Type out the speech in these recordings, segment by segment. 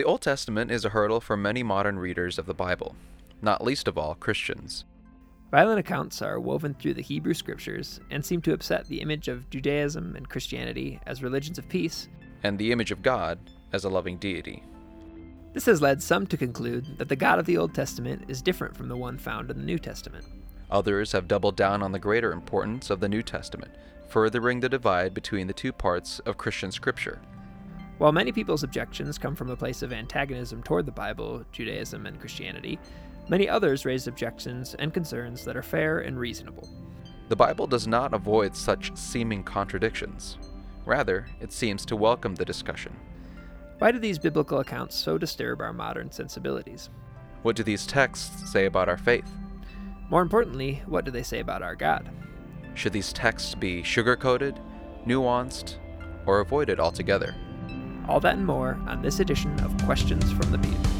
The Old Testament is a hurdle for many modern readers of the Bible, not least of all Christians. Violent accounts are woven through the Hebrew scriptures and seem to upset the image of Judaism and Christianity as religions of peace, and the image of God as a loving deity. This has led some to conclude that the God of the Old Testament is different from the one found in the New Testament. Others have doubled down on the greater importance of the New Testament, furthering the divide between the two parts of Christian scripture. While many people's objections come from a place of antagonism toward the Bible, Judaism, and Christianity, many others raise objections and concerns that are fair and reasonable. The Bible does not avoid such seeming contradictions. Rather, it seems to welcome the discussion. Why do these biblical accounts so disturb our modern sensibilities? What do these texts say about our faith? More importantly, what do they say about our God? Should these texts be sugar coated, nuanced, or avoided altogether? All that and more on this edition of Questions from the Pew.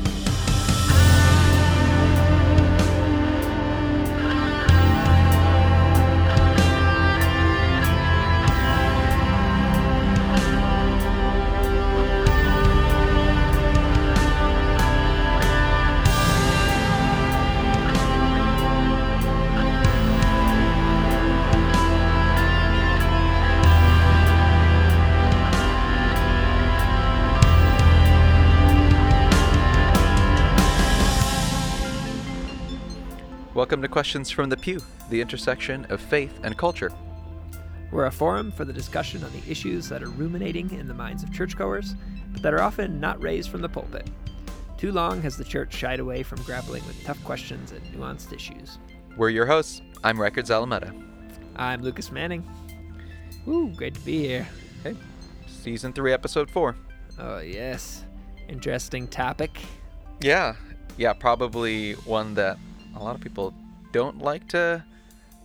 Welcome to Questions from the Pew, the intersection of faith and culture. We're a forum for the discussion on the issues that are ruminating in the minds of churchgoers, but that are often not raised from the pulpit. Too long has the church shied away from grappling with tough questions and nuanced issues. We're your hosts. I'm Records Alameda. I'm Lucas Manning. Ooh, great to be here. Hey, season three, episode four. Oh, yes. Interesting topic. Yeah, yeah, probably one that a lot of people don't like to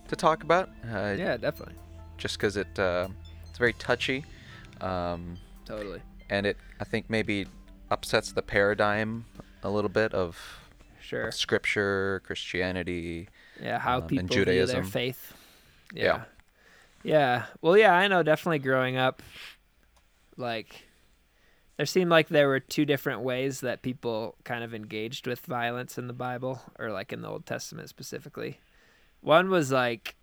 to talk about. Uh, yeah, definitely. Just because it uh, it's very touchy. Um, totally. And it, I think, maybe upsets the paradigm a little bit of, sure. Of scripture, Christianity. Yeah, how um, people view their faith. Yeah. yeah. Yeah. Well, yeah, I know. Definitely growing up, like there seemed like there were two different ways that people kind of engaged with violence in the Bible, or like in the Old Testament specifically. One was like,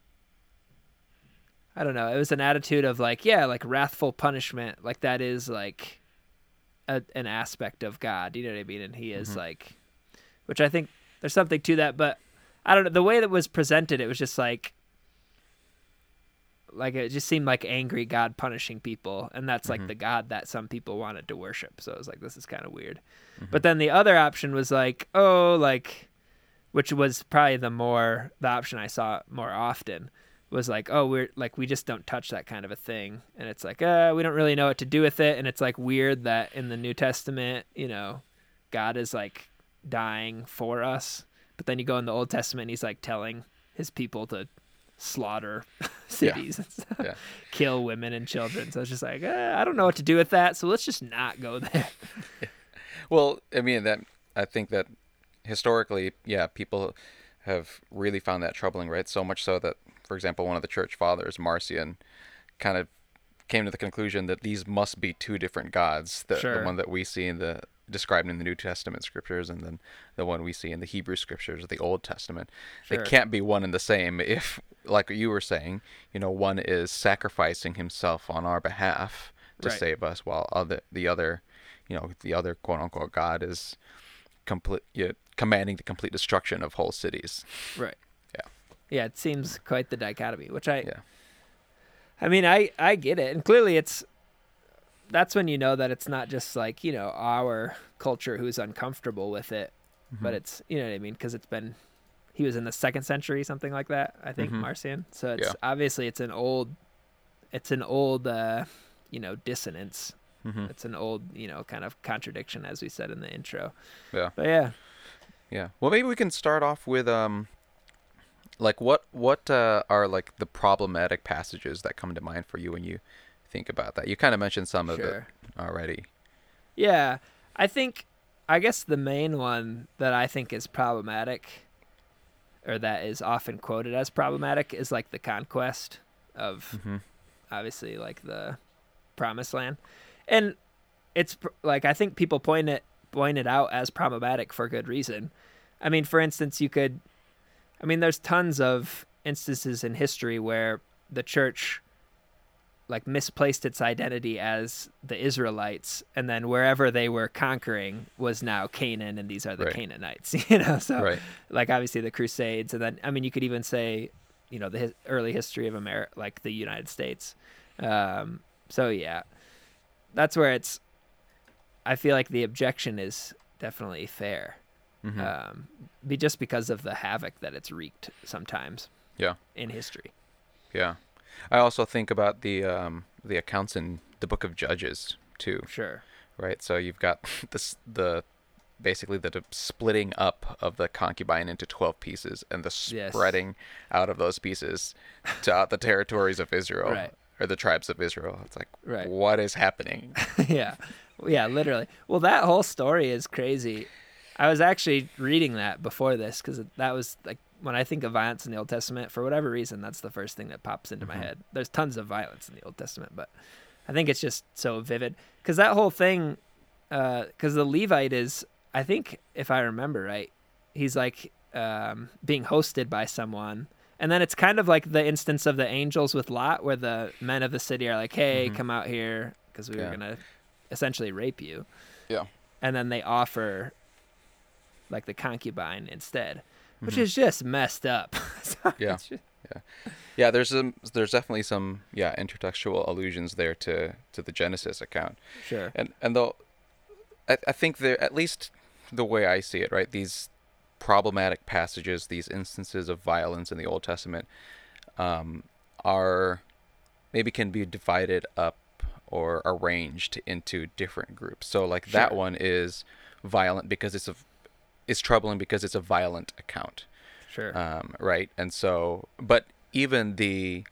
I don't know, it was an attitude of like, yeah, like wrathful punishment, like that is like a, an aspect of God, you know what I mean? And He is mm-hmm. like, which I think there's something to that, but I don't know, the way that was presented, it was just like, like it just seemed like angry God punishing people, and that's like mm-hmm. the God that some people wanted to worship. So it was like this is kind of weird. Mm-hmm. But then the other option was like, oh, like, which was probably the more the option I saw more often was like, oh, we're like we just don't touch that kind of a thing, and it's like, uh, we don't really know what to do with it, and it's like weird that in the New Testament, you know, God is like dying for us, but then you go in the Old Testament, he's like telling his people to slaughter cities yeah. yeah. kill women and children. So it's just like eh, I don't know what to do with that. So let's just not go there. yeah. Well, I mean that I think that historically, yeah, people have really found that troubling, right? So much so that, for example, one of the church fathers, Marcion, kind of came to the conclusion that these must be two different gods. The, sure. the one that we see in the described in the New Testament scriptures and then the one we see in the Hebrew scriptures of the Old Testament. Sure. They can't be one and the same if, like you were saying, you know, one is sacrificing himself on our behalf to right. save us, while other the other, you know, the other quote unquote God is complete, you know, commanding the complete destruction of whole cities. Right. Yeah. Yeah, it seems quite the dichotomy, which I. Yeah. I mean, I I get it, and clearly it's that's when you know that it's not just like you know our culture who's uncomfortable with it, mm-hmm. but it's you know what I mean because it's been he was in the second century something like that I think mm-hmm. Marcion. So it's yeah. obviously it's an old it's an old uh, you know dissonance. Mm-hmm. It's an old you know kind of contradiction as we said in the intro. Yeah. But yeah. Yeah. Well, maybe we can start off with um like what what uh, are like the problematic passages that come to mind for you when you think about that. You kind of mentioned some sure. of it already. Yeah, I think I guess the main one that I think is problematic or that is often quoted as problematic is like the conquest of mm-hmm. obviously like the promised land. And it's like I think people point it pointed out as problematic for good reason. I mean, for instance, you could, I mean, there's tons of instances in history where the church like misplaced its identity as the Israelites, and then wherever they were conquering was now Canaan, and these are the Right. Canaanites. You know, so Right. like obviously the Crusades, and then I mean you could even say, you know, the his- early history of America, like the United States. Um, so yeah, that's where it's. I feel like the objection is definitely fair, Mhm. um, be just because of the havoc that it's wreaked sometimes yeah. in history. Yeah. I also think about the um, the accounts in the Book of Judges too, Sure. right? So you've got this the basically the splitting up of the concubine into 12 pieces and the Yes. spreading out of those pieces to out the territories of Israel Right. or the tribes of Israel. It's like Right. what is happening? yeah. Yeah, literally. Well, that whole story is crazy. I was actually reading that before this because that was like when I think of violence in the Old Testament, for whatever reason, that's the first thing that pops into my head. There's tons of violence in the Old Testament, but I think it's just so vivid because that whole thing, because the Levite is, I think, if I remember right, he's like um, being hosted by someone. And then it's kind of like the instance of the angels with Lot, where the men of the city are like, "Hey, Mhm. come out here, because we Yeah. were gonna essentially rape you." Yeah. And then they offer like the concubine instead, which Mhm. is just messed up. So Yeah. just- Yeah, there's some there's definitely some yeah intertextual allusions there to to the Genesis account. sure. and and though I, I think there at least the way I see it, right? These problematic passages, these instances of violence in the Old Testament, um, are maybe can be divided up or arranged into different groups. So like that one is violent because it's a is troubling because it's a violent account Sure. um, right? And so, but even the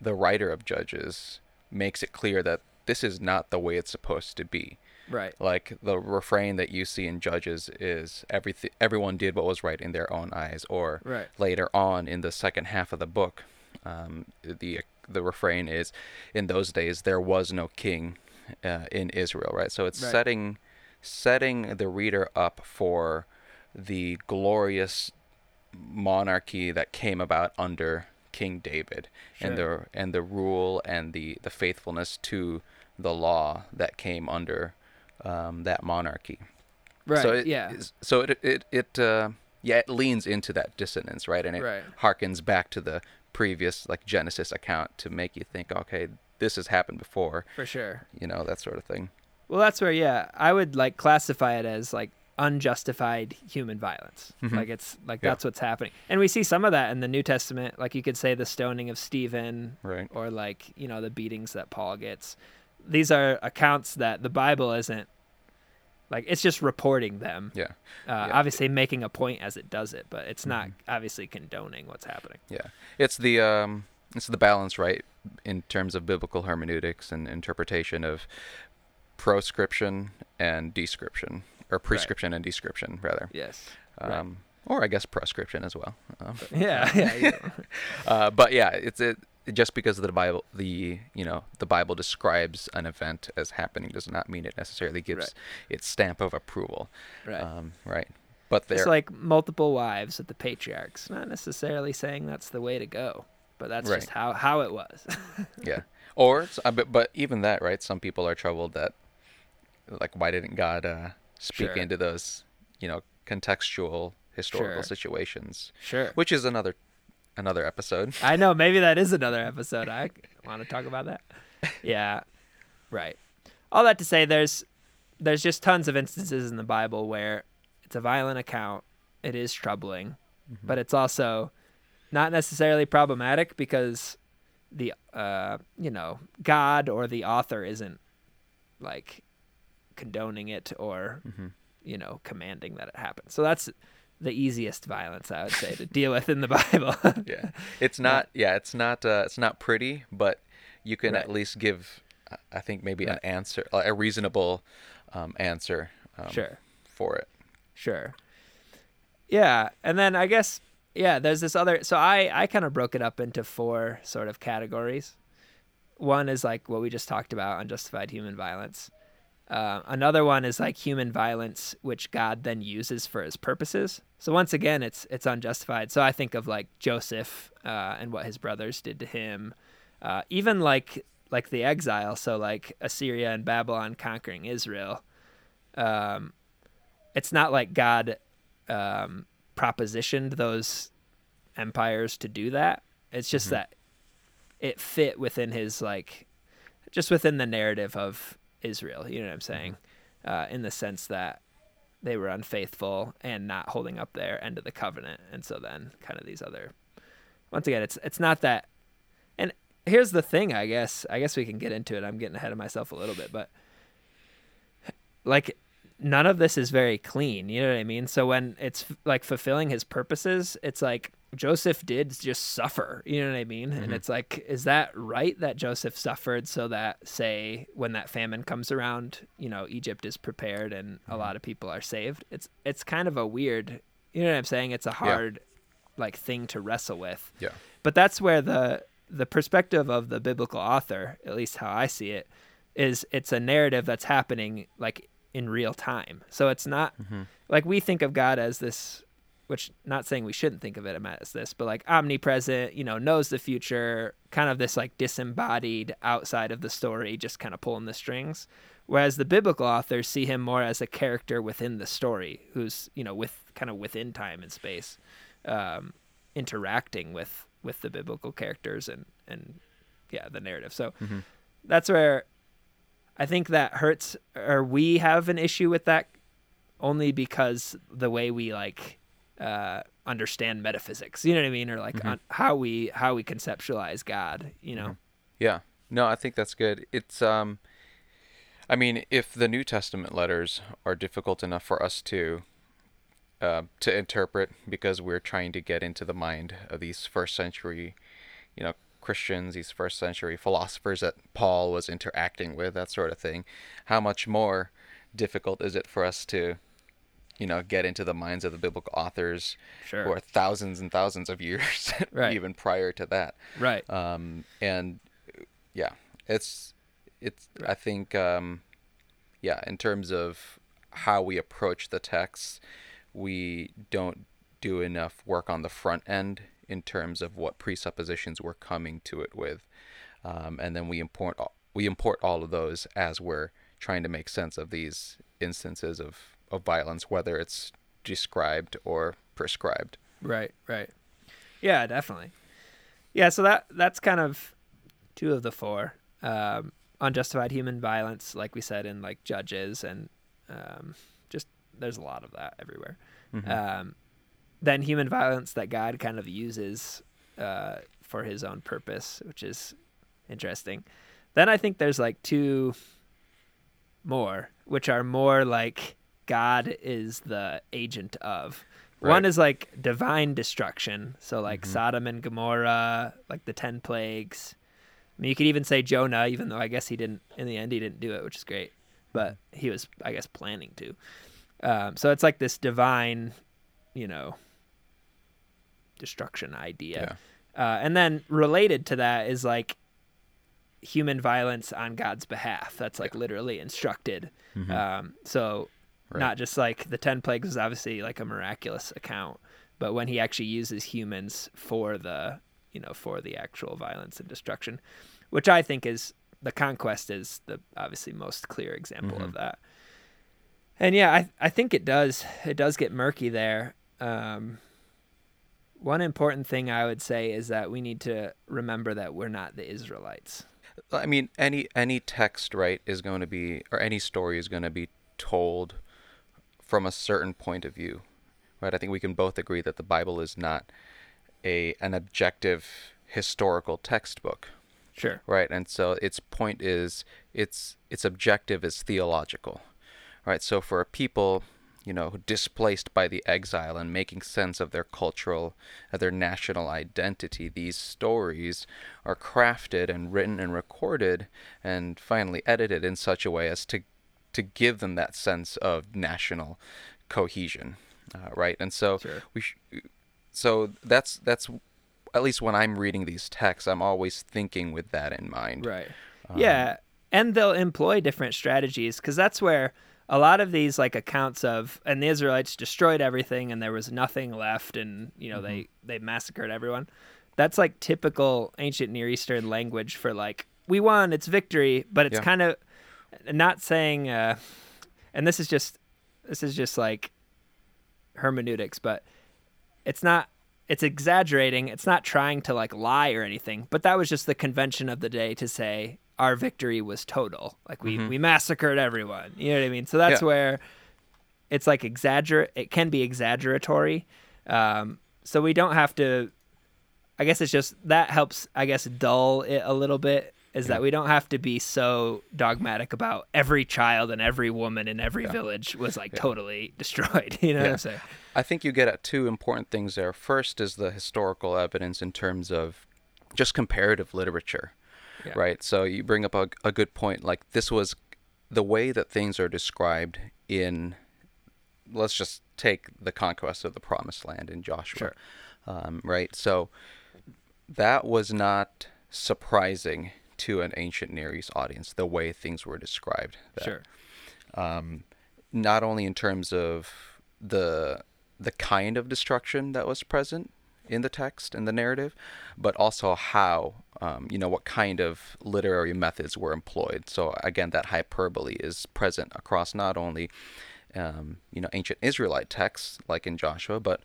the writer of Judges makes it clear that this is not the way it's supposed to be. right. Like the refrain that you see in Judges is everything everyone did what was right in their own eyes, or Right. later on in the second half of the book, um, the the refrain is, "In those days there was no king uh, in Israel." Right. So it's Right. setting setting the reader up for the glorious monarchy that came about under King David and the and the rule and the the faithfulness to the law that came under um, that monarchy. Right. So it, yeah. So it it it uh, yeah it leans into that dissonance, right? And it Right. harkens back to the previous like Genesis account to make you think, okay, this has happened before, For sure. you know, that sort of thing. Well, that's where yeah, I would like classify it as like unjustified human violence. Mhm. Like it's like Yeah. that's what's happening. And we see some of that in the New Testament. Like you could say the stoning of Stephen Right. or like, you know, the beatings that Paul gets. These are accounts that the Bible isn't like it's just reporting them. Yeah. Uh, Yeah. obviously making a point as it does it, but it's not Mhm. obviously condoning what's happening. Yeah, it's the um, it's the balance, right, in terms of biblical hermeneutics and interpretation of proscription and description, or prescription and description, rather, Yes. Right. um, or I guess prescription as well. Um, Yeah, yeah, yeah. uh, but yeah, it's it just because the Bible, the you know, the Bible describes an event as happening does not mean it necessarily gives Right. its stamp of approval, right. um, right? But there, It's like multiple wives of the patriarchs. Not necessarily saying that's the way to go, but that's Right. just how, how it was. yeah or uh, but, but even that right some people are troubled that like why didn't god uh speak Sure. into those you know contextual historical Sure. situations sure. which is another another episode I know. Maybe that is another episode. I want to talk about that. Yeah. Right. All that to say, there's there's just tons of instances in the Bible where it's a violent account. It is troubling, Mm-hmm. but it's also not necessarily problematic because the uh you know God or the author isn't like condoning it or Mhm. you know commanding that it happens. So that's the easiest violence I would say to deal with in the Bible. yeah it's not yeah it's not uh it's not pretty but you can Right. at least give i think maybe Right. an answer a reasonable um answer um, Sure. for it Sure. Yeah, and then I guess yeah, there's this other. So I I kind of broke it up into four sort of categories. One is like what we just talked about, unjustified human violence. Uh, another one is like human violence, which God then uses for His purposes. So once again, it's it's unjustified. So I think of like Joseph uh, and what his brothers did to him, uh, even like like the exile. So like Assyria and Babylon conquering Israel. Um, it's not like God um, propositioned those empires to do that. It's just mm-hmm. that it fit within his like just within the narrative of Israel. You know what I'm saying? Mm-hmm. Uh, in the sense that they were unfaithful and not holding up their end of the covenant, and so then kind of these other. Once again, it's it's not that. And here's the thing, I guess. I guess we can get into it. I'm getting ahead of myself a little bit, but like none of this is very clean. You know what I mean? So when it's like fulfilling his purposes, it's like Joseph did just suffer. You know what I mean? Mm-hmm. And it's like, is that right that Joseph suffered so that, say, when that famine comes around, you know, Egypt is prepared and mm-hmm. a lot of people are saved? It's it's kind of a weird. You know what I'm saying? It's a hard yeah. like thing to wrestle with. Yeah. But that's where the the perspective of the biblical author, at least how I see it, is it's a narrative that's happening like in real time. So it's not mm-hmm. like we think of God as this, which not saying we shouldn't think of it as this, but like omnipresent, you know, knows the future, kind of this like disembodied outside of the story, just kind of pulling the strings. Whereas the biblical authors see him more as a character within the story, who's you know with kind of within time and space, um, interacting with with the biblical characters and and yeah the narrative. So mm-hmm. that's where I think that hurts, or we have an issue with that only because the way we like uh, understand metaphysics. You know what I mean, or like mm-hmm. how we how we conceptualize God. You know. Mm-hmm. Yeah. No, I think that's good. It's um, I mean, if the New Testament letters are difficult enough for us to uh, to interpret because we're trying to get into the mind of these first century, you know, Christians, these first century philosophers that Paul was interacting with, that sort of thing, how much more difficult is it for us to, you know, get into the minds of the biblical authors sure. who are thousands and thousands of years, right. even prior to that. Right. Um, and yeah, it's, it's, right. I think, um, yeah, in terms of how we approach the text, we don't do enough work on the front end in terms of what presuppositions we're coming to it with, um, and then we import we import all of those as we're trying to make sense of these instances of, of violence, whether it's described or prescribed. Right, right. Yeah, definitely. Yeah, so that that's kind of two of the four. Um, unjustified human violence, like we said in like judges, and um, just there's a lot of that everywhere. Mm-hmm. Um, then human violence that God kind of uses uh, for his own purpose, which is interesting. Then I think there's like two more, which are more like God is the agent of. Right. One is like divine destruction, so like mm-hmm. Sodom and Gomorrah, like the ten plagues. I mean, you could even say Jonah, even though I guess he didn't. In the end, he didn't do it, which is great. But he was, I guess, planning to. Um, so it's like this divine, you know, destruction idea. Yeah. Uh, and then related to that is like human violence on God's behalf. That's like yeah. literally instructed. Mm-hmm. Um, so right. not just like the 10 plagues is obviously like a miraculous account, but when he actually uses humans for the, you know, for the actual violence and destruction, which I think is the conquest is the obviously most clear example mm-hmm. of that. And yeah, I I think it does it does get murky there. Um, one important thing I would say is that we need to remember that we're not the Israelites. I mean, any any text, right, is going to be, or any story is going to be told from a certain point of view, right? I think we can both agree that the Bible is not a an objective historical textbook. Sure. Right, and so its point is its its objective is theological, right? So for a people you know, displaced by the exile and making sense of their cultural, of their national identity. These stories are crafted and written and recorded and finally edited in such a way as to to give them that sense of national cohesion, uh, right? And so sure. we, sh- so that's that's at least when I'm reading these texts, I'm always thinking with that in mind. Right. Um, yeah, and they'll employ different strategies because that's where a lot of these like accounts of and the Israelites destroyed everything and there was nothing left and you know they they massacred everyone. That's like typical ancient Near Eastern language for like we won, it's victory, but it's Yeah. kind of not saying uh and this is just this is just like hermeneutics, but it's not it's exaggerating. It's not trying to like lie or anything, but that was just the convention of the day to say our victory was total. Like we we massacred everyone. You know what I mean? So that's Yeah. where it's like exaggerate. It can be exaggeratory. Um, so we don't have to. I guess it's just that helps. I guess dull it a little bit. Is that we don't have to be so dogmatic about every child and every woman in every village was like totally destroyed. You know what I'm saying? I think you get at two important things there. First is the historical evidence in terms of just comparative literature, Yeah. right? So you bring up a, a good point. Like this was the way that things are described in, let's just take the conquest of the promised land in Joshua, Sure. um, right? So that was not surprising to an ancient Near East audience, the way things were described. there Sure. um, not only in terms of the the kind of destruction that was present in the text and the narrative, but also how um, you know what kind of literary methods were employed. So again, that hyperbole is present across not only um, you know ancient Israelite texts like in Joshua, but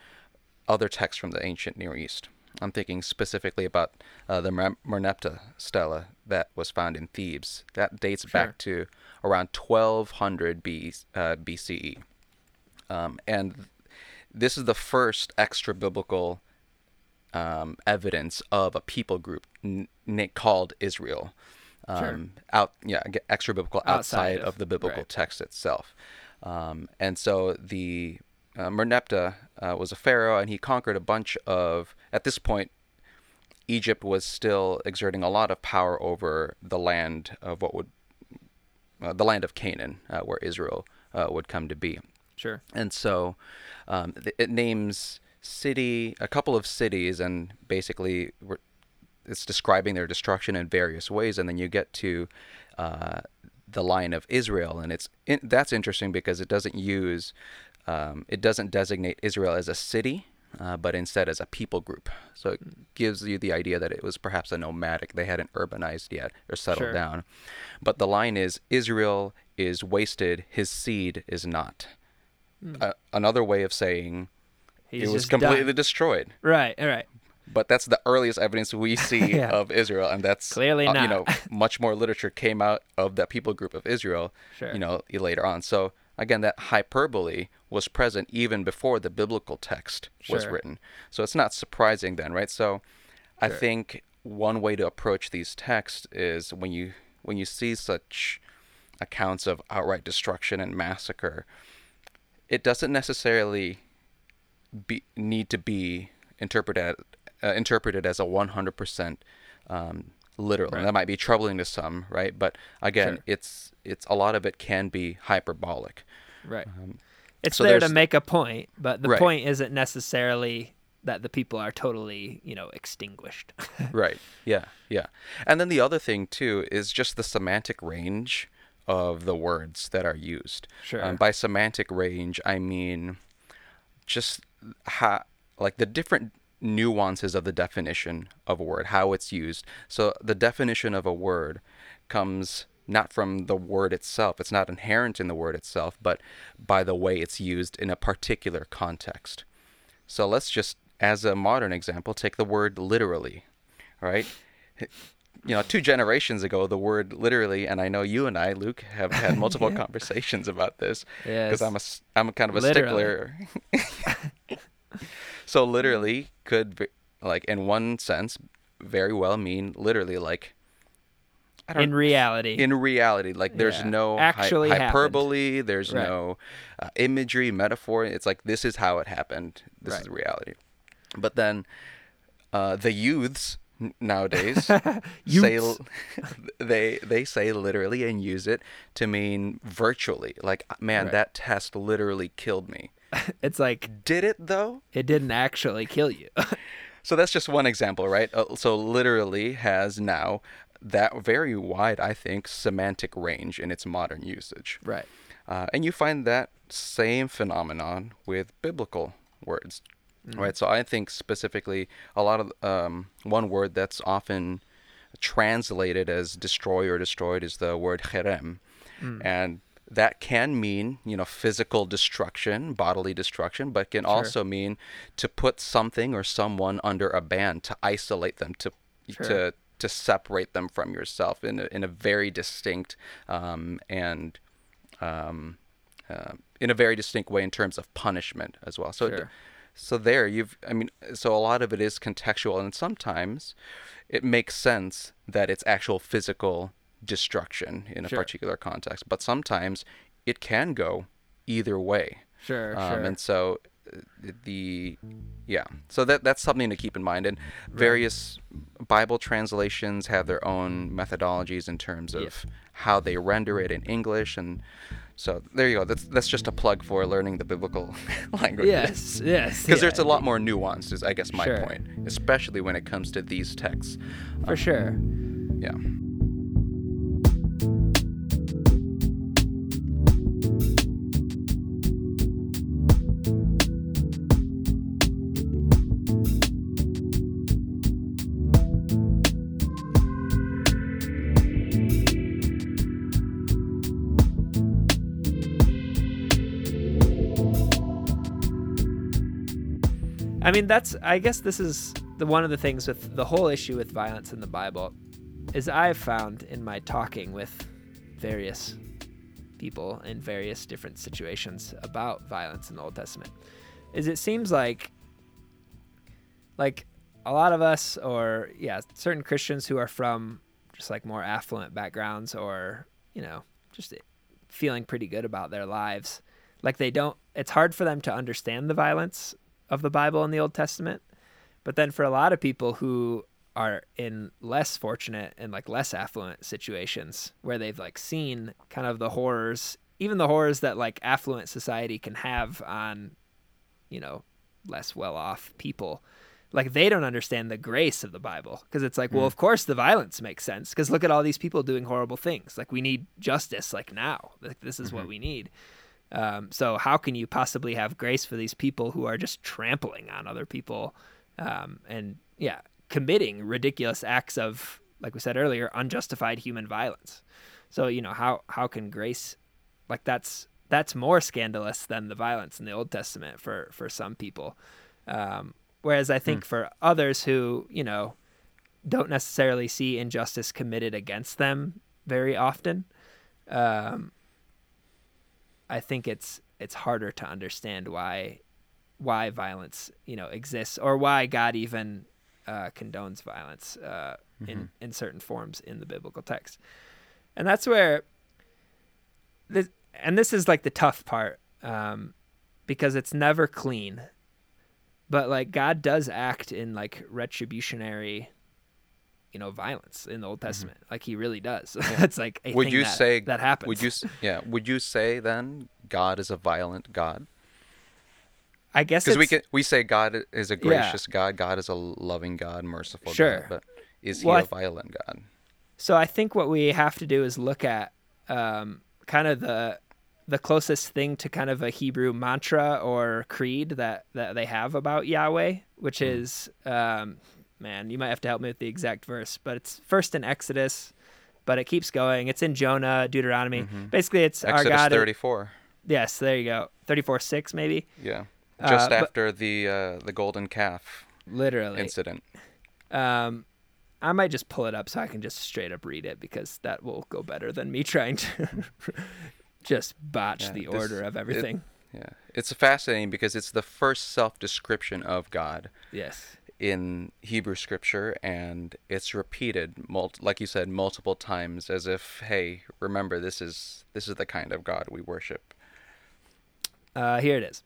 other texts from the ancient Near East. I'm thinking specifically about uh, the Mer- Merneptah stela that was found in Thebes. That dates back to around 1200 B, uh, BCE. Um, and this is the first extra biblical um, evidence of a people group n- called Israel. Um, Out, yeah, extra biblical Outside outside, of- of, the biblical right. text itself. Um, and so the uh, Merneptah uh, was a pharaoh, and he conquered a bunch of. At this point, Egypt was still exerting a lot of power over the land of what would, uh, the land of Canaan, uh, where Israel uh, would come to be. Sure. And so um, th- it names city, a couple of cities, and basically it's describing their destruction in various ways. And then you get to uh, the line of Israel, and it's in, that's interesting because it doesn't use, um, it doesn't designate Israel as a city. Uh, but instead as a people group. So it gives you the idea that it was perhaps a nomadic. They hadn't urbanized yet or settled Sure. down. But the line is Israel is wasted, his seed is not. Uh, another way of saying. He's it was completely done. destroyed. Right. All right. But that's the earliest evidence we see Yeah. of Israel, and that's Clearly uh, not. You know, much more literature came out of that people group of Israel. Sure. You know, later on. So again, that hyperbole was present even before the biblical text was written. So it's not surprising then, right? So I Sure. think one way to approach these texts is when you when you see such accounts of outright destruction and massacre, it doesn't necessarily be, need to be interpreted uh, interpreted as a 100% um, literal. Right. That might be troubling to some, right? But again, Sure. it's it's a lot of it can be hyperbolic. Right. it's so there to make a point, but the Right. point isn't necessarily that the people are totally, you know, extinguished. right. Yeah. Yeah. And then the other thing too is just the semantic range of the words that are used. Sure. Um, by semantic range, I mean just how like the different nuances of the definition of a word, how it's used. So the definition of a word comes not from the word itself. It's not inherent in the word itself, but by the way it's used in a particular context. So let's just, as a modern example, take the word literally, right? You know, two generations ago, the word literally, and I know you and I, Luke, have had multiple conversations about this because Yes. I'm a, I'm a kind of a Literally. stickler. so literally could, like, in one sense, very well mean literally, like, In reality. in reality like there's Yeah. no Actually happened. hyperbole there's Right. no uh, imagery metaphor it's like this is how it happened this is Right. reality but then uh, the youths nowadays say they they say literally and use it to mean virtually like man Right. that test literally killed me it's like did it though it didn't actually kill you. So that's just one example, right? Uh, so literally has now that very wide, I think, semantic range in its modern usage. Right. Uh, and you find that same phenomenon with biblical words, right? So I think specifically a lot of um, one word that's often translated as destroy or destroyed is the word cherem, and that can mean you know physical destruction, bodily destruction, but can also mean to put something or someone under a ban, to isolate them, to Sure. to to separate them from yourself in a, in a very distinct um, and um, uh, in a very distinct way in terms of punishment as well. So, it- so there you've, I mean, so a lot of it is contextual, and sometimes it makes sense that it's actual physical destruction in a Sure. particular context, but sometimes it can go either way. Sure. Um, sure. And so uh, the yeah, so that that's something to keep in mind. And various Bible translations have their own methodologies in terms of Yep. how they render it in English, and so there you go. That's that's just a plug for learning the biblical language. yes. Yes. Because yeah, there's a lot more nuance, is I guess my Sure. point, especially when it comes to these texts. for sure. Yeah. I mean, that's. I guess this is the one of the things with the whole issue with violence in the Bible, is I've found in my talking with various people in various different situations about violence in the Old Testament, is it seems like, like a lot of us, or yeah, certain Christians who are from just like more affluent backgrounds, or you know, just feeling pretty good about their lives, like they don't. It's hard for them to understand the violence of the Bible in the Old Testament. But then for a lot of people who are in less fortunate and like less affluent situations where they've like seen kind of the horrors, even the horrors that like affluent society can have on, you know, less well off people. Like they don't understand the grace of the Bible because it's like, well, mm. of course the violence makes sense because look at all these people doing horrible things. Like we need justice like now. Like this is what mm-hmm. we need. Um, so how can you possibly have grace for these people who are just trampling on other people um, and yeah, committing ridiculous acts of, like we said earlier, unjustified human violence? So you know how how can grace, like that's that's more scandalous than the violence in the Old Testament for for some people. Um, whereas I think for others who you know don't necessarily see injustice committed against them very often. Um, I think it's it's harder to understand why why violence you know exists or why God even uh, condones violence uh, in in certain forms in the biblical text, and that's where this and this is like the tough part um, because it's never clean, but like God does act in like retributionary. You know, violence in the Old Testament, like He really does. it's like a Would thing you that, say that happens. Would you yeah? Would you say then God is a violent God? I guess Because we can we say God is a gracious God, God is a loving God, merciful Sure. God, but is he Well, I a violent God? So I think what we have to do is look at um, kind of the the closest thing to kind of a Hebrew mantra or creed that that they have about Yahweh, which Hmm. is um, man, you might have to help me with the exact verse, but it's first in Exodus, but it keeps going. It's in Jonah, Deuteronomy. Basically, it's Mm-hmm. Exodus our God. thirty four. Yes, there you go. Thirty four six maybe. Yeah. Uh, Just but- after the uh, the golden calf Literally. incident. Um, I might just pull it up so I can just straight up read it because that will go better than me trying to just botch Yeah, the this- order of it- everything. Yeah. It's fascinating because it's the first self description of God yes. In Hebrew scripture and it's repeated mul- like you said multiple times as if hey remember this is this is the kind of God we worship Uh, here it is.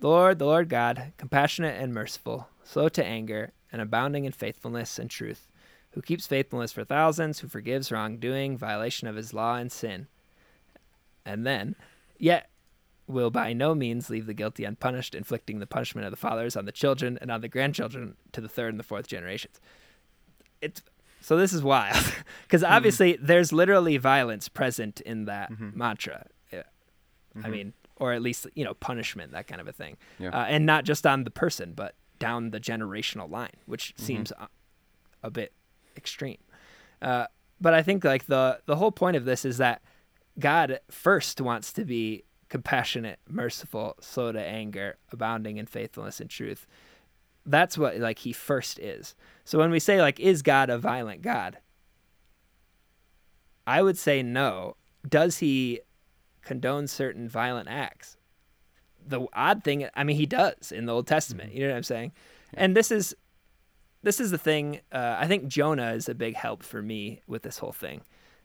The Lord, the Lord God, compassionate and merciful, slow to anger, and abounding in faithfulness and truth, who keeps faithfulness for thousands, who forgives wrongdoing, violation of his law, and sin. And then, yet will by no means leave the guilty unpunished, inflicting the punishment of the fathers on the children and on the grandchildren to the third and the fourth generations. It's So this is wild because obviously mm-hmm. there's literally violence present in that mm-hmm. mantra. Yeah. Mm-hmm. I mean, or at least you know punishment, that kind of a thing, yeah. uh, and not just on the person, but down the generational line, which mm-hmm. seems a, a, bit extreme. Uh, but I think like the the whole point of this is that God first wants to be compassionate, merciful, slow to anger, abounding in faithfulness and truth. That's what like he first is. So when we say like is God a violent God? I would say no. Does he condone certain violent acts? The odd thing, I mean, he does in the Old Testament. You know what I'm saying? Yeah. And this is this is the thing. Uh, I think Jonah is a big help for me with this whole thing.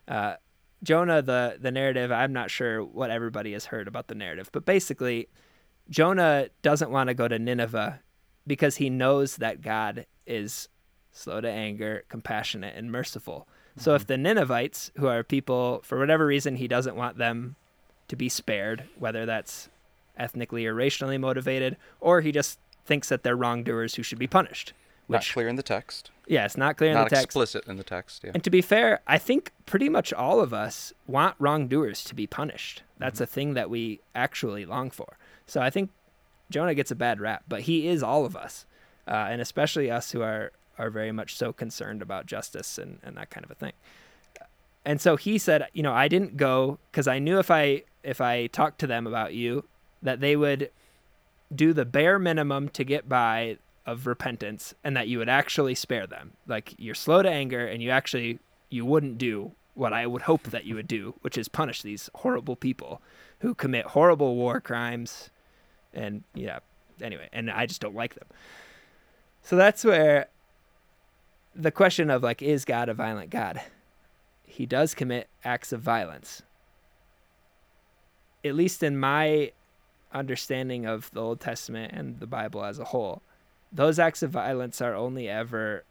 Uh, Jonah, the the narrative, I'm not sure what everybody has heard about the narrative, but basically, Jonah doesn't want to go to Nineveh because he knows that God is slow to anger, compassionate, and merciful. Mm-hmm. So if mm-hmm. the Ninevites, who are people for whatever reason he doesn't want them to be spared, whether that's ethnically or racially motivated, or he just thinks that they're wrongdoers who should be punished. Not clear in the text. Yeah, it's not clear in the text. explicit in the text. Yeah. And to be fair, I think pretty much all of us want wrongdoers to be punished. That's mm-hmm. a thing that we actually long for. So I think Jonah gets a bad rap, but he is all of us, uh, and especially us who are are very much so concerned about justice and, and that kind of a thing. And so he said, you know, I didn't go because I knew if I if I talked to them about you, that they would do the bare minimum to get by of repentance and that you would actually spare them. Like you're slow to anger and you actually you wouldn't do what I would hope that you would do, which is punish these horrible people who commit horrible war crimes and yeah, anyway, and I just don't like them. So that's where the question of like is God a violent God? He does commit acts of violence. At least in my understanding of the Old Testament and the Bible as a whole those acts of violence are only ever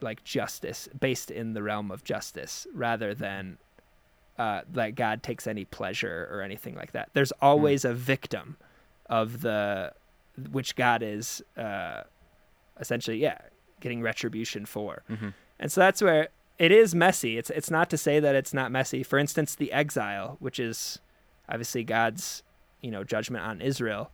like justice based in the realm of justice rather than uh, that God takes any pleasure or anything like that. There's hmm. always mm. a victim of the which God is uh, essentially yeah getting retribution for, mm-hmm. and so that's where it is messy. It's it's not to say that it's not messy. For instance, the exile, which is obviously God's you know judgment on Israel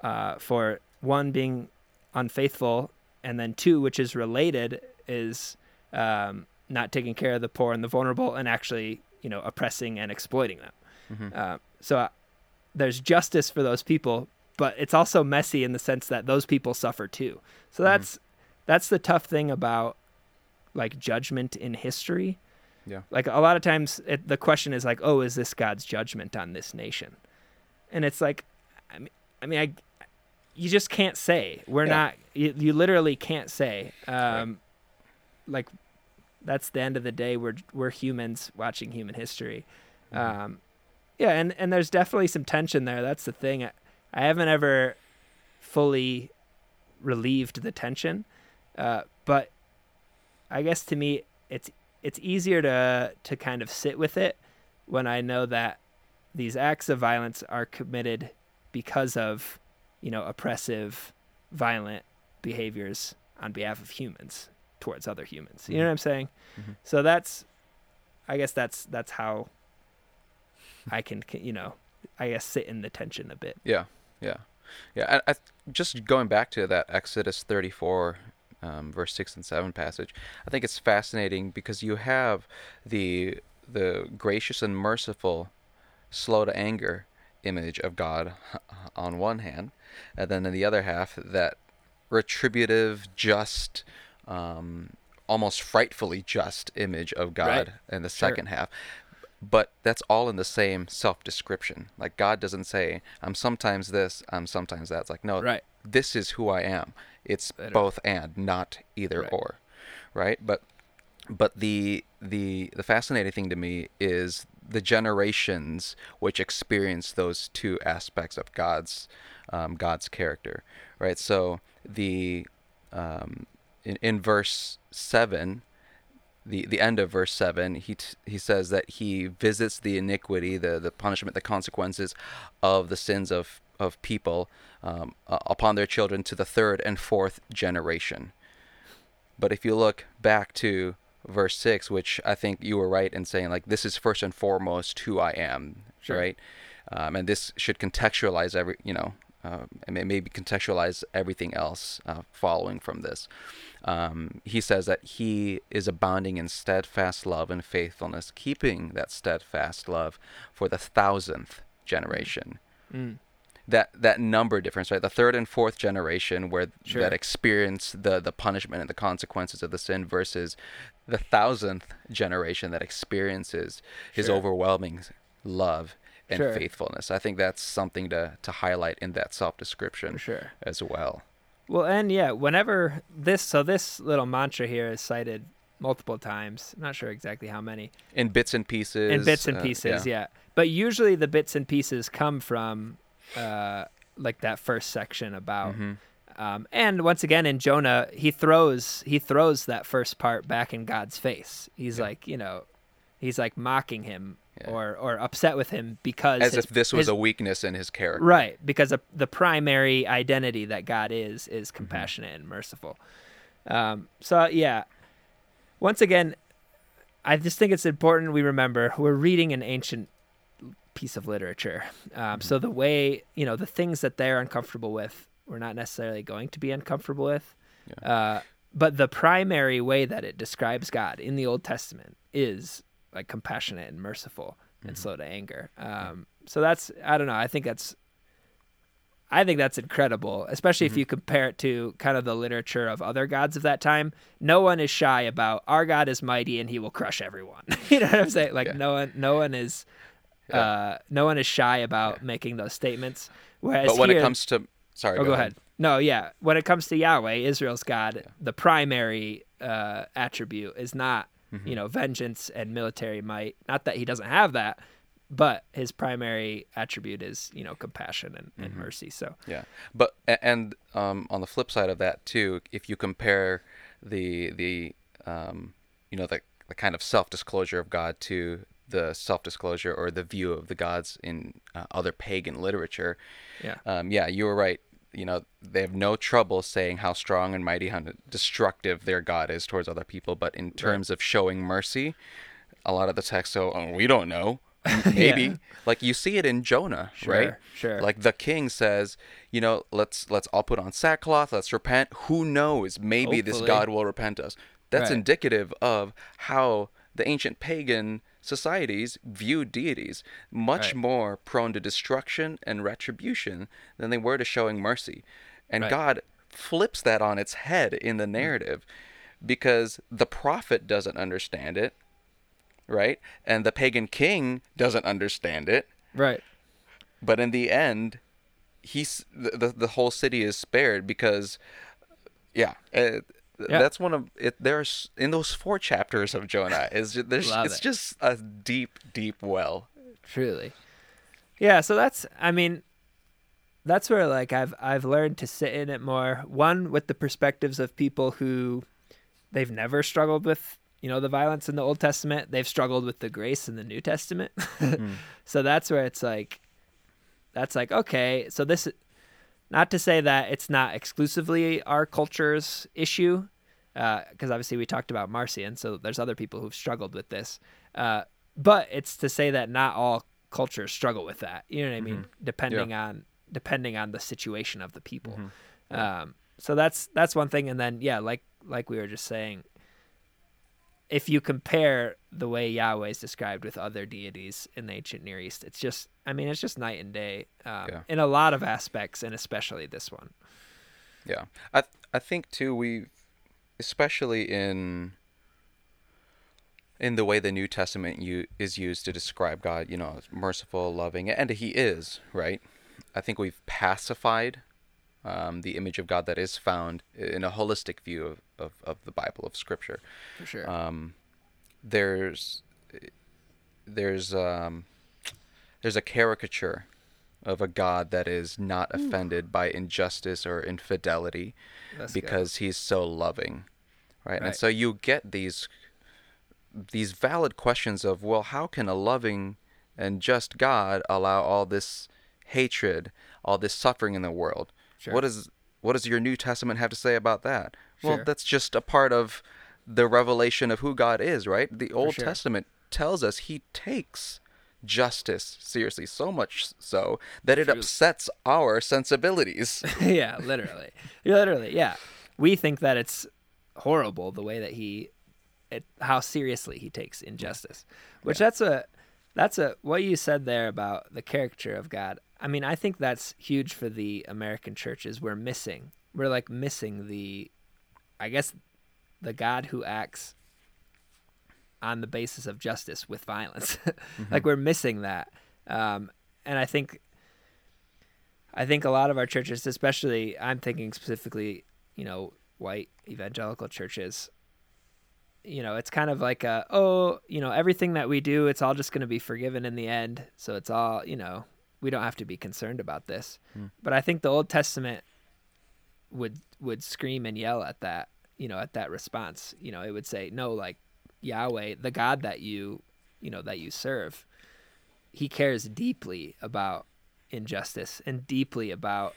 uh, for one being unfaithful, and then two, which is related, is um, not taking care of the poor and the vulnerable, and actually, you know, oppressing and exploiting them. Mm-hmm. Uh, so uh, there's justice for those people, but it's also messy in the sense that those people suffer too. So mm-hmm. that's mm-hmm. that's the tough thing about like judgment in history. Yeah. Like a lot of times, it, the question is like, "Oh, is this God's judgment on this nation?" And it's like, I mean, I mean, I you just can't say. We're yeah. not. You, you, literally can't say. Um, right. Like that's the end of the day. We're we're humans watching human history. Mm-hmm. Um, yeah, and and there's definitely some tension there. That's the thing. I, I haven't ever fully relieved the tension, uh, but I guess to me it's it's easier to to kind of sit with it when I know that these acts of violence are committed because of you know, oppressive, violent behaviors on behalf of humans towards other humans. You know mm-hmm. what I'm saying? Mm-hmm. So that's, I guess that's that's how I can, you know, I guess sit in the tension a bit. Yeah, yeah, yeah. I, I just going back to that Exodus 34. Um, verse six and seven passage. I think it's fascinating because you have the the gracious and merciful, slow to anger image of God on one hand, and then in the other half that retributive, just, um, almost frightfully just image of God right. in the second sure. half. But that's all in the same self-description. Like God doesn't say, "I'm sometimes this, I'm sometimes that." It's like, no, right. this is who I am. It's Better. both and, not either right. or, right? But but the the the fascinating thing to me is the generations which experience those two aspects of God's um, God's character, right? So the um, in, in verse seven, the the end of verse seven, he t- he says that he visits the iniquity, the the punishment, the consequences of the sins of of people um, uh, upon their children to the third and fourth generation. But if you look back to verse 6, which I think you were right in saying, like, this is first and foremost who I am, Sure. right? Um, and this should contextualize every, you know, uh, and maybe contextualize everything else uh, following from this. Um, he says that he is abounding in steadfast love and faithfulness, keeping that steadfast love for the thousandth generation Mm. that that number difference, right? The third and fourth generation where Sure. that experience the the punishment and the consequences of the sin versus the thousandth generation that experiences his Sure. overwhelming love and Sure. faithfulness. I think that's something to to highlight in that self description sure. as well. Well, and yeah, whenever this, so this little mantra here is cited multiple times. I'm not sure exactly how many. In bits and pieces. in bits and uh, pieces, yeah. But usually the bits and pieces come from uh, like that first section about. Mhm. Um, and once again, in Jonah, he throws he throws that first part back in God's face. He's Yeah. like, you know, he's like mocking him Yeah. or or upset with him because As his- if this was his- a weakness in his character. Right, because the, the primary identity that God is is Mm-hmm. compassionate and merciful. Um, so yeah, once again, I just think it's important we remember we're reading an ancient piece of literature. Um, Mm-hmm. So the way you know the things that they're uncomfortable with, we're not necessarily going to be uncomfortable with. Uh, but the primary way that it describes God in the Old Testament is like compassionate and merciful and Mm-hmm. slow to anger. Um, so that's I don't know. I think that's I think that's incredible, especially Mm-hmm. if you compare it to kind of the literature of other gods of that time. No one is shy about our God is mighty and he will crush everyone. you know what I'm saying? Like Yeah. no one, no one is, Yeah. uh, no one is shy about making those statements. Whereas But when here, it comes to sorry, oh, go ahead. No, yeah. When it comes to Yahweh, Israel's God, the primary uh, attribute is not, Mm-hmm. you know, vengeance and military might. Not that he doesn't have that, but his primary attribute is, you know, compassion and, and Mm-hmm. mercy. So, Yeah, but and um, on the flip side of that too, if you compare the the um, you know the the kind of self disclosure of God to the self disclosure or the view of the gods in uh, other pagan literature, yeah. um, yeah, you were right. You know, they have no trouble saying how strong and mighty, how destructive their God is towards other people. But in terms of showing mercy, a lot of the text go, oh, we don't know. Maybe Yeah. like you see it in Jonah, Sure, right? sure. Like the king says, you know, let's let's all put on sackcloth, let's repent. Who knows? Maybe this God will repent us. That's Right. indicative of how the ancient pagan societies viewed deities much Right. more prone to destruction and retribution than they were to showing mercy. And Right. God flips that on its head in the narrative because the prophet doesn't understand it, right? And the pagan king doesn't understand it. Right. But in the end, he's the the, the whole city is spared because, yeah, uh, Yeah. that's one of it. There's in those four chapters of Jonah is there's it's it. just a deep, deep well. Truly. Yeah, so that's I mean that's where like I've I've learned to sit in it more. One with the perspectives of people who they've never struggled with, you know, the violence in the Old Testament. They've struggled with the grace in the New Testament. Mm-hmm. so that's where it's like that's like okay, so this not to say that it's not exclusively our culture's issue, because obviously we talked about Marcion, so there's other people who've struggled with this. Uh, but it's to say that not all cultures struggle with that. You know what I mean? Depending on depending on the situation of the people. Um, so that's that's one thing, and then yeah, like like we were just saying, if you compare the way Yahweh is described with other deities in the ancient Near East, it's just I mean it's just night and day um, Yeah. in a lot of aspects, and especially this one. Yeah, I th- I think too we, especially in. In the way the New Testament u- is used to describe God, you know, merciful, loving, and He is right. I think we've pacified um, the image of God that is found in a holistic view of, of, of the Bible of Scripture. For sure. um, there's there's um, there's a caricature of a God that is not offended by injustice or infidelity That's good. because he's so loving, right? And so you get these these valid questions of well, how can a loving and just God allow all this hatred, all this suffering in the world? Sure. What is what does your New Testament have to say about that? Well, Sure. that's just a part of the revelation of who God is, right? The Old sure. Testament tells us he takes justice seriously, so much so that it upsets our sensibilities. yeah, literally. Literally, yeah. We think that it's horrible the way that he it, how seriously he takes injustice. Which that's a that's a what you said there about the caricature of God. I mean, I think that's huge for the American churches. We're missing. We're like missing the I guess the God who acts on the basis of justice with violence. like we're missing that. Um, and I think I think a lot of our churches, especially I'm thinking specifically, you know, white evangelical churches, you know, it's kind of like a, oh, you know, everything that we do, it's all just going to be forgiven in the end. So it's all, you know, we don't have to be concerned about this. But I think the Old Testament would would scream and yell at that, you know, at that response. You know, it would say, no, like Yahweh, the God that you, you know, that you serve, he cares deeply about injustice and deeply about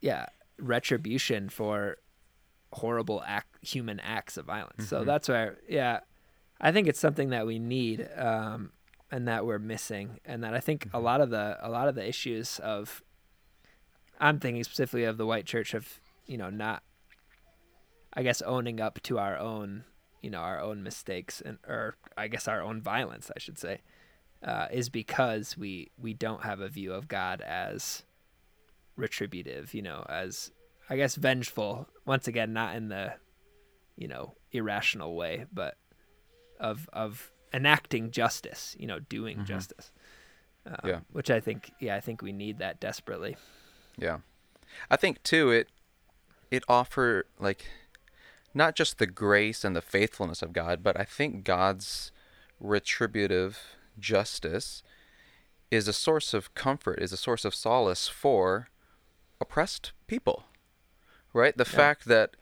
yeah retribution for horrible act human acts of violence so that's where yeah i think it's something that we need um and that we're missing and that i think a lot of the a lot of the issues of i'm thinking specifically of the white church of you know not i guess owning up to our own you know our own mistakes and or i guess our own violence i should say uh, is because we we don't have a view of God as retributive, you know, as I guess vengeful. Once again, not in the you know irrational way, but of of enacting justice, you know, doing justice. Um, Yeah. which I think, yeah, I think we need that desperately. Yeah. I think too it it offer like not just the grace and the faithfulness of God, but I think God's retributive justice is a source of comfort, is a source of solace for oppressed people. Right? The fact that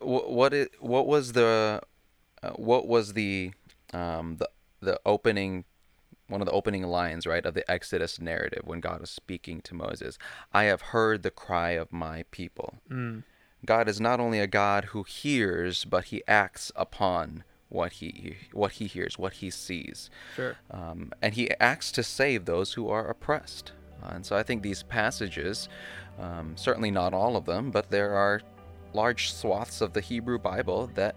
wh- what it what was the uh, what was the um the the opening one of the opening lines, right, of the Exodus narrative when God is speaking to Moses. I have heard the cry of my people. Mm. God is not only a God who hears, but he acts upon what he what he hears, what he sees. Sure. Um, and he acts to save those who are oppressed. Uh, and so I think these passages, um, certainly not all of them, but there are large swaths of the Hebrew Bible that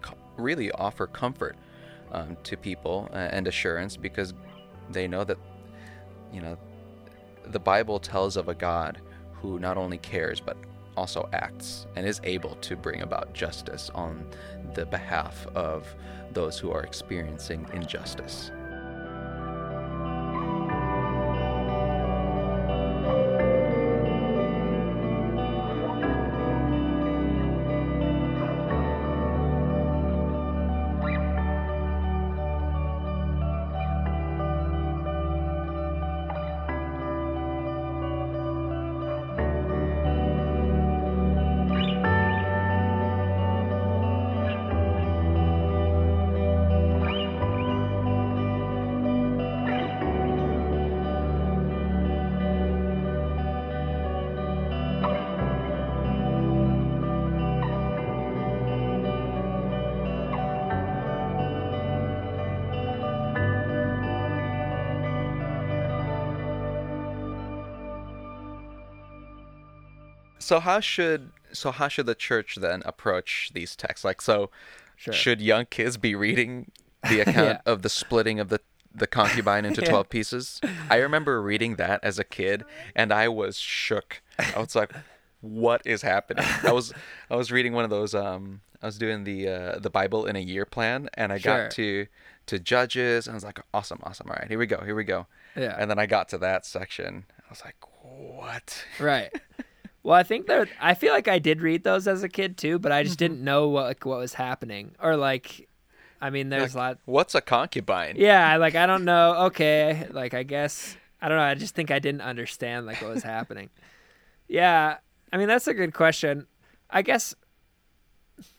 co- really offer comfort um, to people uh, and assurance because they know that, you know, the Bible tells of a God who not only cares but also acts and is able to bring about justice on the behalf of those who are experiencing injustice. So how should so how should the church then approach these texts? Like so Sure. should young kids be reading the account of the splitting of the the concubine into Yeah. 12 pieces? I remember reading that as a kid and I was shook. I was like what is happening? I was I was reading one of those um I was doing the uh, the Bible in a year plan and I Sure. got to to Judges and I was like awesome awesome all right here we go here we go. Yeah. And then I got to that section. I was like what? Right. Well, I think that I feel like I did read those as a kid too, but I just mm-hmm. didn't know what like, what was happening or like, I mean, there's a lot. What's a concubine? Yeah, like I don't know. Okay, like I guess I don't know. I just think I didn't understand like what was happening. Yeah, I mean that's a good question. I guess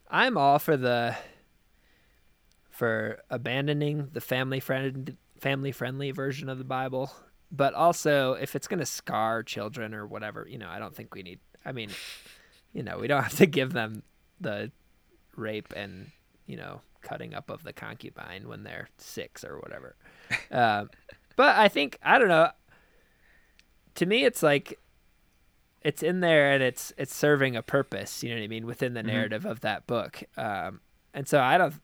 I'm all for the for abandoning the family friend family friendly version of the Bible, but also if it's going to scar children or whatever, you know, I don't think we need I mean you know, we don't have to give them the rape and you know cutting up of the concubine when they're six or whatever. uh, but I think I don't know. To me, it's like it's in there and it's it's serving a purpose. You know what I mean within the Mhm. narrative of that book. Um, and so I don't.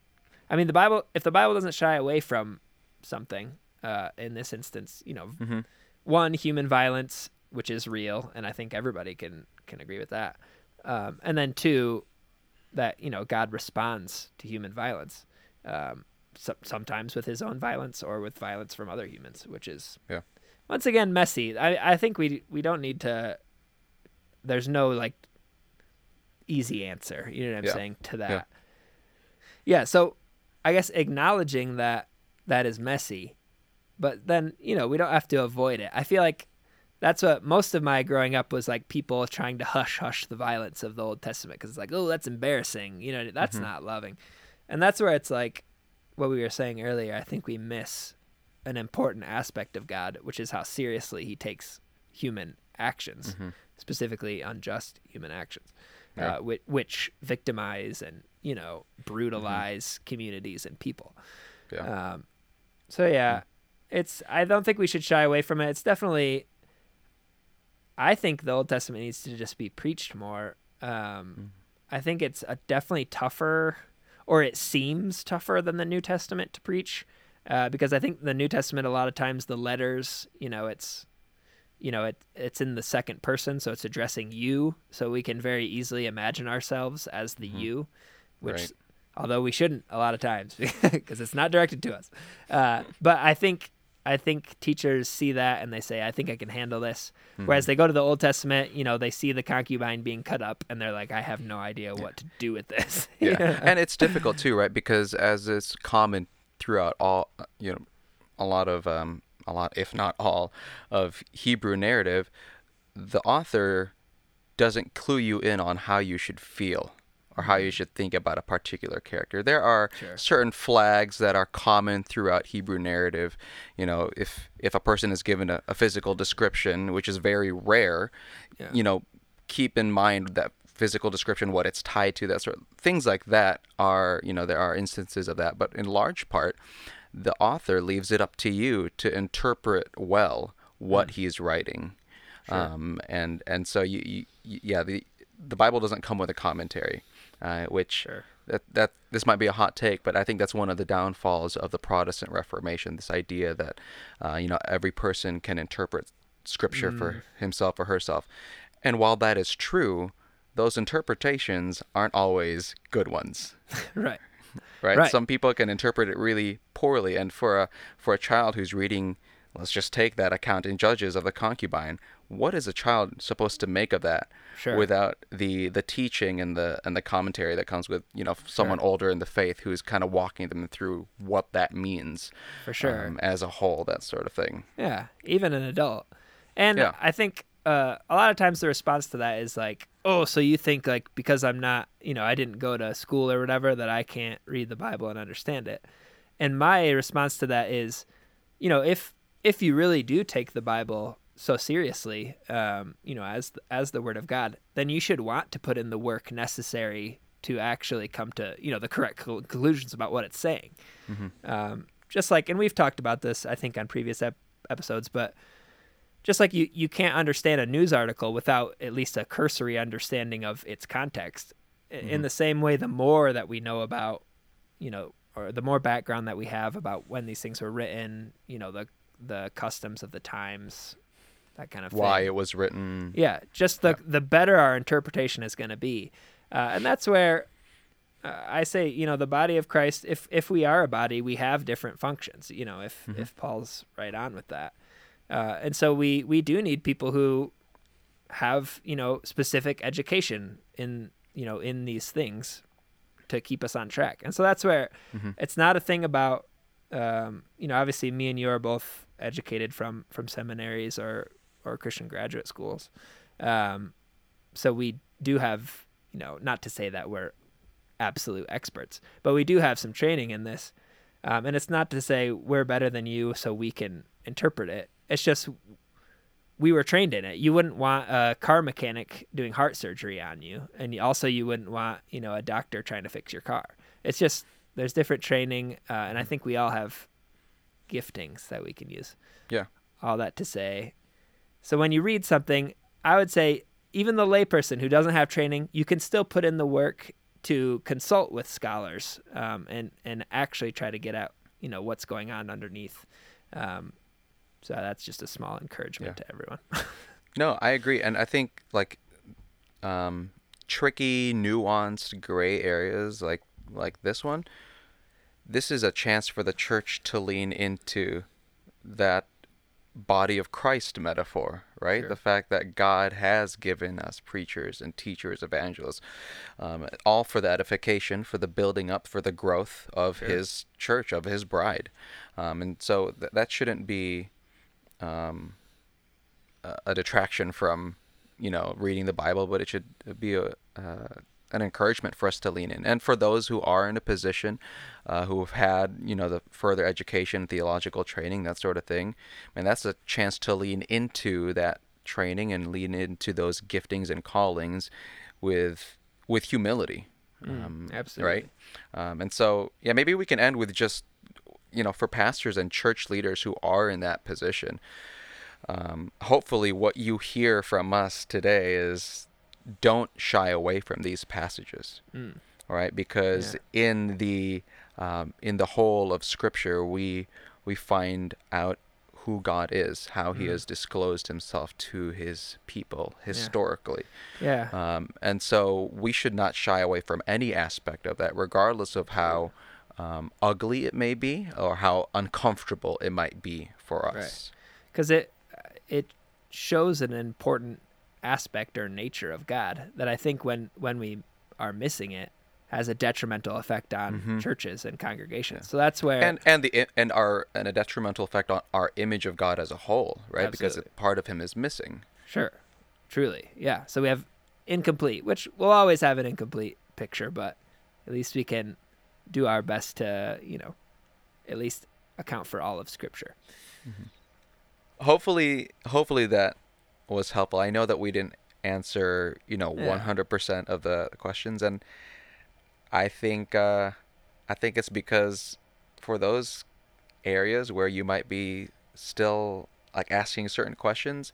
I mean, the Bible. If the Bible doesn't shy away from something, uh, in this instance, you know, Mhm. one human violence, which is real, and I think everybody can can agree with that. Um, and then two, that you know God responds to human violence, um, so, sometimes with His own violence or with violence from other humans, which is Yeah. once again messy. I I think we we don't need to. There's no like easy answer. You know what I'm Yeah. saying to that. Yeah. yeah. So I guess acknowledging that that is messy, but then you know we don't have to avoid it. I feel like that's what most of my growing up was like people trying to hush hush the violence of the Old Testament because it's like oh that's embarrassing you know that's Mhm. not loving, and that's where it's like what we were saying earlier. I think we miss an important aspect of God, which is how seriously He takes human actions, Mhm. specifically unjust human actions, Yeah. uh, which, which victimize and you know brutalize communities and people. Yeah. Um, so yeah, it's. I don't think we should shy away from it. It's definitely. I think the Old Testament needs to just be preached more. Um, I think it's a definitely tougher, or it seems tougher than the New Testament to preach, uh, because I think the New Testament a lot of times the letters, you know, it's, you know, it it's in the second person, so it's addressing you, so we can very easily imagine ourselves as the you, which Right. although we shouldn't a lot of times because it's not directed to us. Uh, but I think I think teachers see that and they say, I think I can handle this. Whereas they go to the Old Testament, you know, they see the concubine being cut up and they're like, I have no idea what to do with this. yeah. And it's difficult too right? Because as is common throughout all uh, you know a lot of um a lot if not all of hebrew narrative the author doesn't clue you in on how you should feel or how you should think about a particular character. There are Sure. certain flags that are common throughout hebrew narrative. You know if if a person is given a, a physical description which is very rare Yeah. you know keep in mind that physical description what it's tied to that sort of things like that are you know there are instances of that. But in large part the author leaves it up to you to interpret well what he's writing. Um, and and so you, you you- yeah the the bible doesn't come with a commentary uh, which Sure. that that this might be a hot take, but I think that's one of the downfalls of the Protestant Reformation. This idea that uh, you know every person can interpret Scripture for himself or herself, and while that is true, those interpretations aren't always good ones. right. Right? Right. Some people can interpret it really poorly, and for a for a child who's reading, let's just take that account in Judges of the concubine. What is a child supposed to make of that? Sure. without the the teaching and the and the commentary that comes with you know someone older in the faith who's kind of walking them through what that means For sure. um, as a whole that sort of thing Yeah, even an adult. And Yeah. I think uh, a lot of times the response to that is like, "Oh, so you think like because I'm not, you know, I didn't go to school or whatever that I can't read the Bible and understand it." And my response to that is, you know, if if you really do take the Bible so seriously, um, you know, as as the Word of God, then you should want to put in the work necessary to actually come to you know the correct conclusions about what it's saying. Um, just like, and we've talked about this, I think, on previous ep- episodes, but just like you, you can't understand a news article without at least a cursory understanding of its context. I- In the same way, the more that we know about, you know, or the more background that we have about when these things were written, you know, the the customs of the times, that kind of why thing. it was written Yeah, just the the better our interpretation is going to be, uh, and that's where uh, I say, you know, the body of Christ. If if we are a body, we have different functions. You know, if if Paul's right on with that, uh, and so we we do need people who have you know specific education in you know in these things to keep us on track. And so that's where it's not a thing about um, you know obviously me and you are both educated from from seminaries or or Christian graduate schools. Um, so we do have you know not to say that we're absolute experts, but we do have some training in this. Um, and it's not to say we're better than you so we can interpret it. It's just we were trained in it. You wouldn't want a car mechanic doing heart surgery on you, and also you wouldn't want you know a doctor trying to fix your car. It's just there's different training, uh, and I think we all have giftings that we can use. Yeah. All that to say, so when you read something, I would say even the layperson who doesn't have training, you can still put in the work to consult with scholars um, and and actually try to get out you know what's going on underneath. Um, so that's just a small encouragement Yeah. to everyone. No, I agree, and I think like um, tricky, nuanced, gray areas like like this one. This is a chance for the church to lean into that body of Christ metaphor, right? Sure. The fact that God has given us preachers and teachers, evangelists, um, all for the edification, for the building up, for the growth of Sure. His church, of His bride, um, and so th- that shouldn't be um, a a detraction from you know reading the Bible, but it should be a uh, an encouragement for us to lean in, and for those who are in a position uh, who have had you know the further education, theological training, that sort of thing, and that's a chance to lean into that training and lean into those giftings and callings with with humility. um, absolutely. Right. Um, and so, yeah, maybe we can end with just, you know, for pastors and church leaders who are in that position. Um, hopefully, what you hear from us today is don't shy away from these passages, Mm. all right? Because in the um, in the whole of Scripture, we we find out who God is, how He Mm. has disclosed Himself to His people historically. Yeah. Um, and so we should not shy away from any aspect of that, regardless of how um, ugly it may be or how uncomfortable it might be for us. because it it shows an important aspect or nature of God that I think when when we are missing it has a detrimental effect on Mhm. churches and congregations. So that's where And and the and our and a detrimental effect on our image of God as a whole, right? Because Absolutely. it, part of Him is missing. sure, truly, yeah. So we have incomplete, which we'll always have an incomplete picture, but at least we can do our best to you know at least account for all of Scripture. Hopefully, hopefully that was helpful. I know that we didn't answer, you know, one hundred percent of the questions, and I think uh, I think it's because for those areas where you might be still like asking certain questions,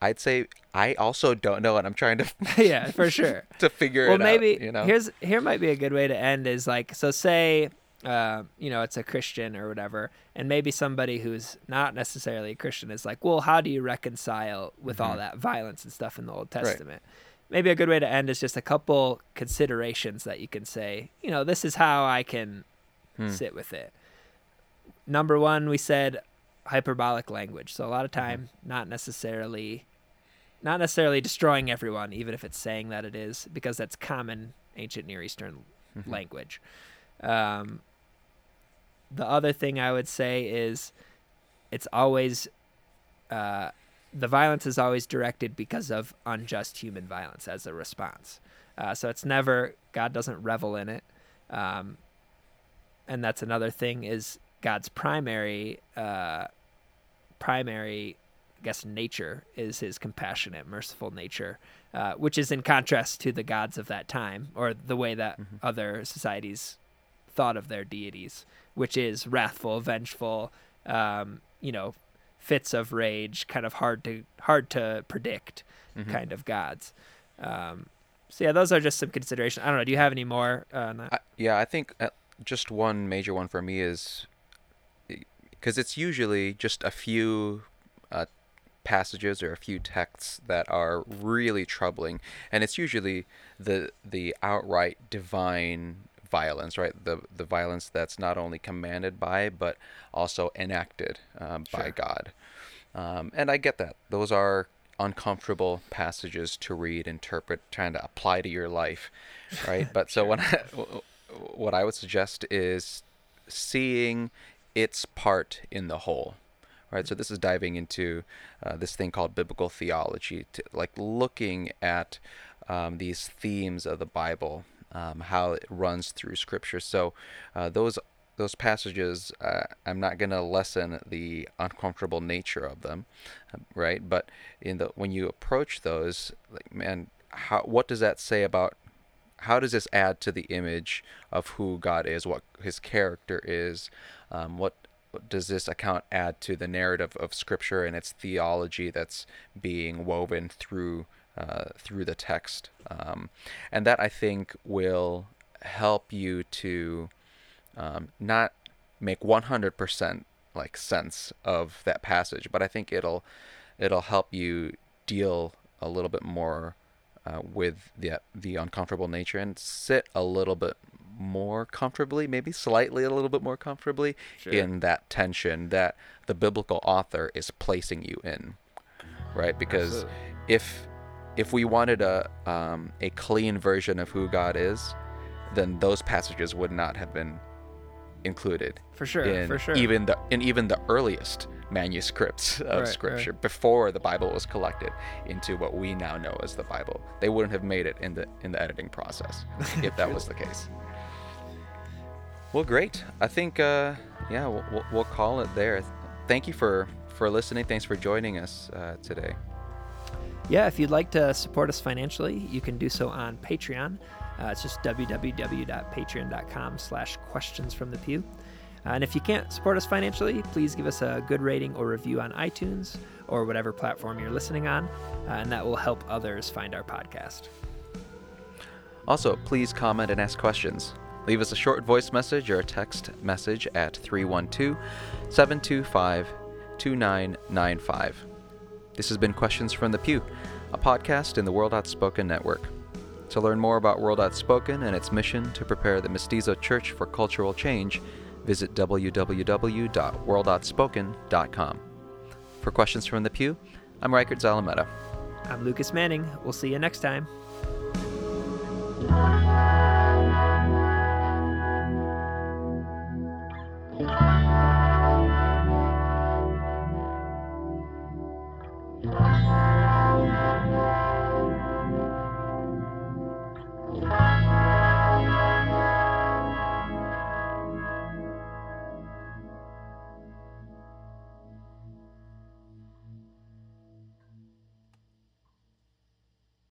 I'd say I also don't know, and I'm trying to yeah, for sure. to figure well it maybe out. You know, here's here might be a good way to end is like so say uh, you know it's a christian or whatever and maybe somebody who's not necessarily a christian is like well how do you reconcile with all Mhm. that violence and stuff in the old testament maybe a good way to end is just a couple considerations that you can say you know this is how i can Hmm. sit with it number one we said hyperbolic language so a lot of Mm-hmm. time not necessarily not necessarily destroying everyone even if it's saying that it is because that's common ancient near eastern Mhm. language um, the other thing i would say is it's always uh, the violence is always directed because of unjust human violence as a response. Uh, so it's never god doesn't revel in it. Um, and that's another thing is god's primary uh, primary I guess nature is his compassionate, merciful nature, uh, which is in contrast to the gods of that time or the way that Mhm. other societies thought of their deities, which is wrathful, vengeful, um, you know, fits of rage, kind of hard to hard to predict Mhm. kind of gods. Um, so yeah, those are just some considerations. I don't know. Do you have any more? Uh, on that? I, yeah, I think uh, just one major one for me is because it's usually just a few uh, passages or a few texts that are really troubling, and it's usually the the outright divine violence, right? The the violence that's not only commanded by but also enacted um, by Sure. God. Um, and I get that; those are uncomfortable passages to read, interpret, trying to apply to your life, right? But so when I, what I would suggest is seeing its part in the whole. Right, so this is diving into uh, this thing called biblical theology, to, like looking at um, these themes of the Bible, um, how it runs through Scripture. So uh, those those passages, uh, I'm not going to lessen the uncomfortable nature of them, right? But in the when you approach those, like man, how what does that say about how does this add to the image of who God is, what His character is, um, what does this account add to the narrative of Scripture and its theology that's being woven through uh, through the text, um, and that I think will help you to um, not make 100% like sense of that passage, but I think it'll it'll help you deal a little bit more uh, with the the uncomfortable nature and sit a little bit more comfortably, maybe slightly a little bit more comfortably sure. in that tension that the biblical author is placing you in, right? Because Absolutely. if if we wanted a um, a clean version of who God is, then those passages would not have been included. For sure, in for sure. Even the in even the earliest manuscripts of right, scripture right. before the Bible was collected into what we now know as the Bible. They wouldn't have made it in the in the editing process if that was the case. Well, great. I think uh, yeah, we'll, we'll call it there. Thank you for for listening. Thanks for joining us uh, today. Yeah, if you'd like to support us financially, you can do so on Patreon. Uh, it's just www.patreon.com slash questions from the pew. Uh, and if you can't support us financially, please give us a good rating or review on iTunes or whatever platform you're listening on, uh, and that will help others find our podcast. Also, please comment and ask questions. Leave us a short voice message or a text message at 312 725 2995. This has been Questions from the Pew, a podcast in the World Outspoken Network. To learn more about World Outspoken and its mission to prepare the Mestizo Church for cultural change, visit www.worldoutspoken.com. For Questions from the Pew, I'm Reichard Zalameta. I'm Lucas Manning. We'll see you next time.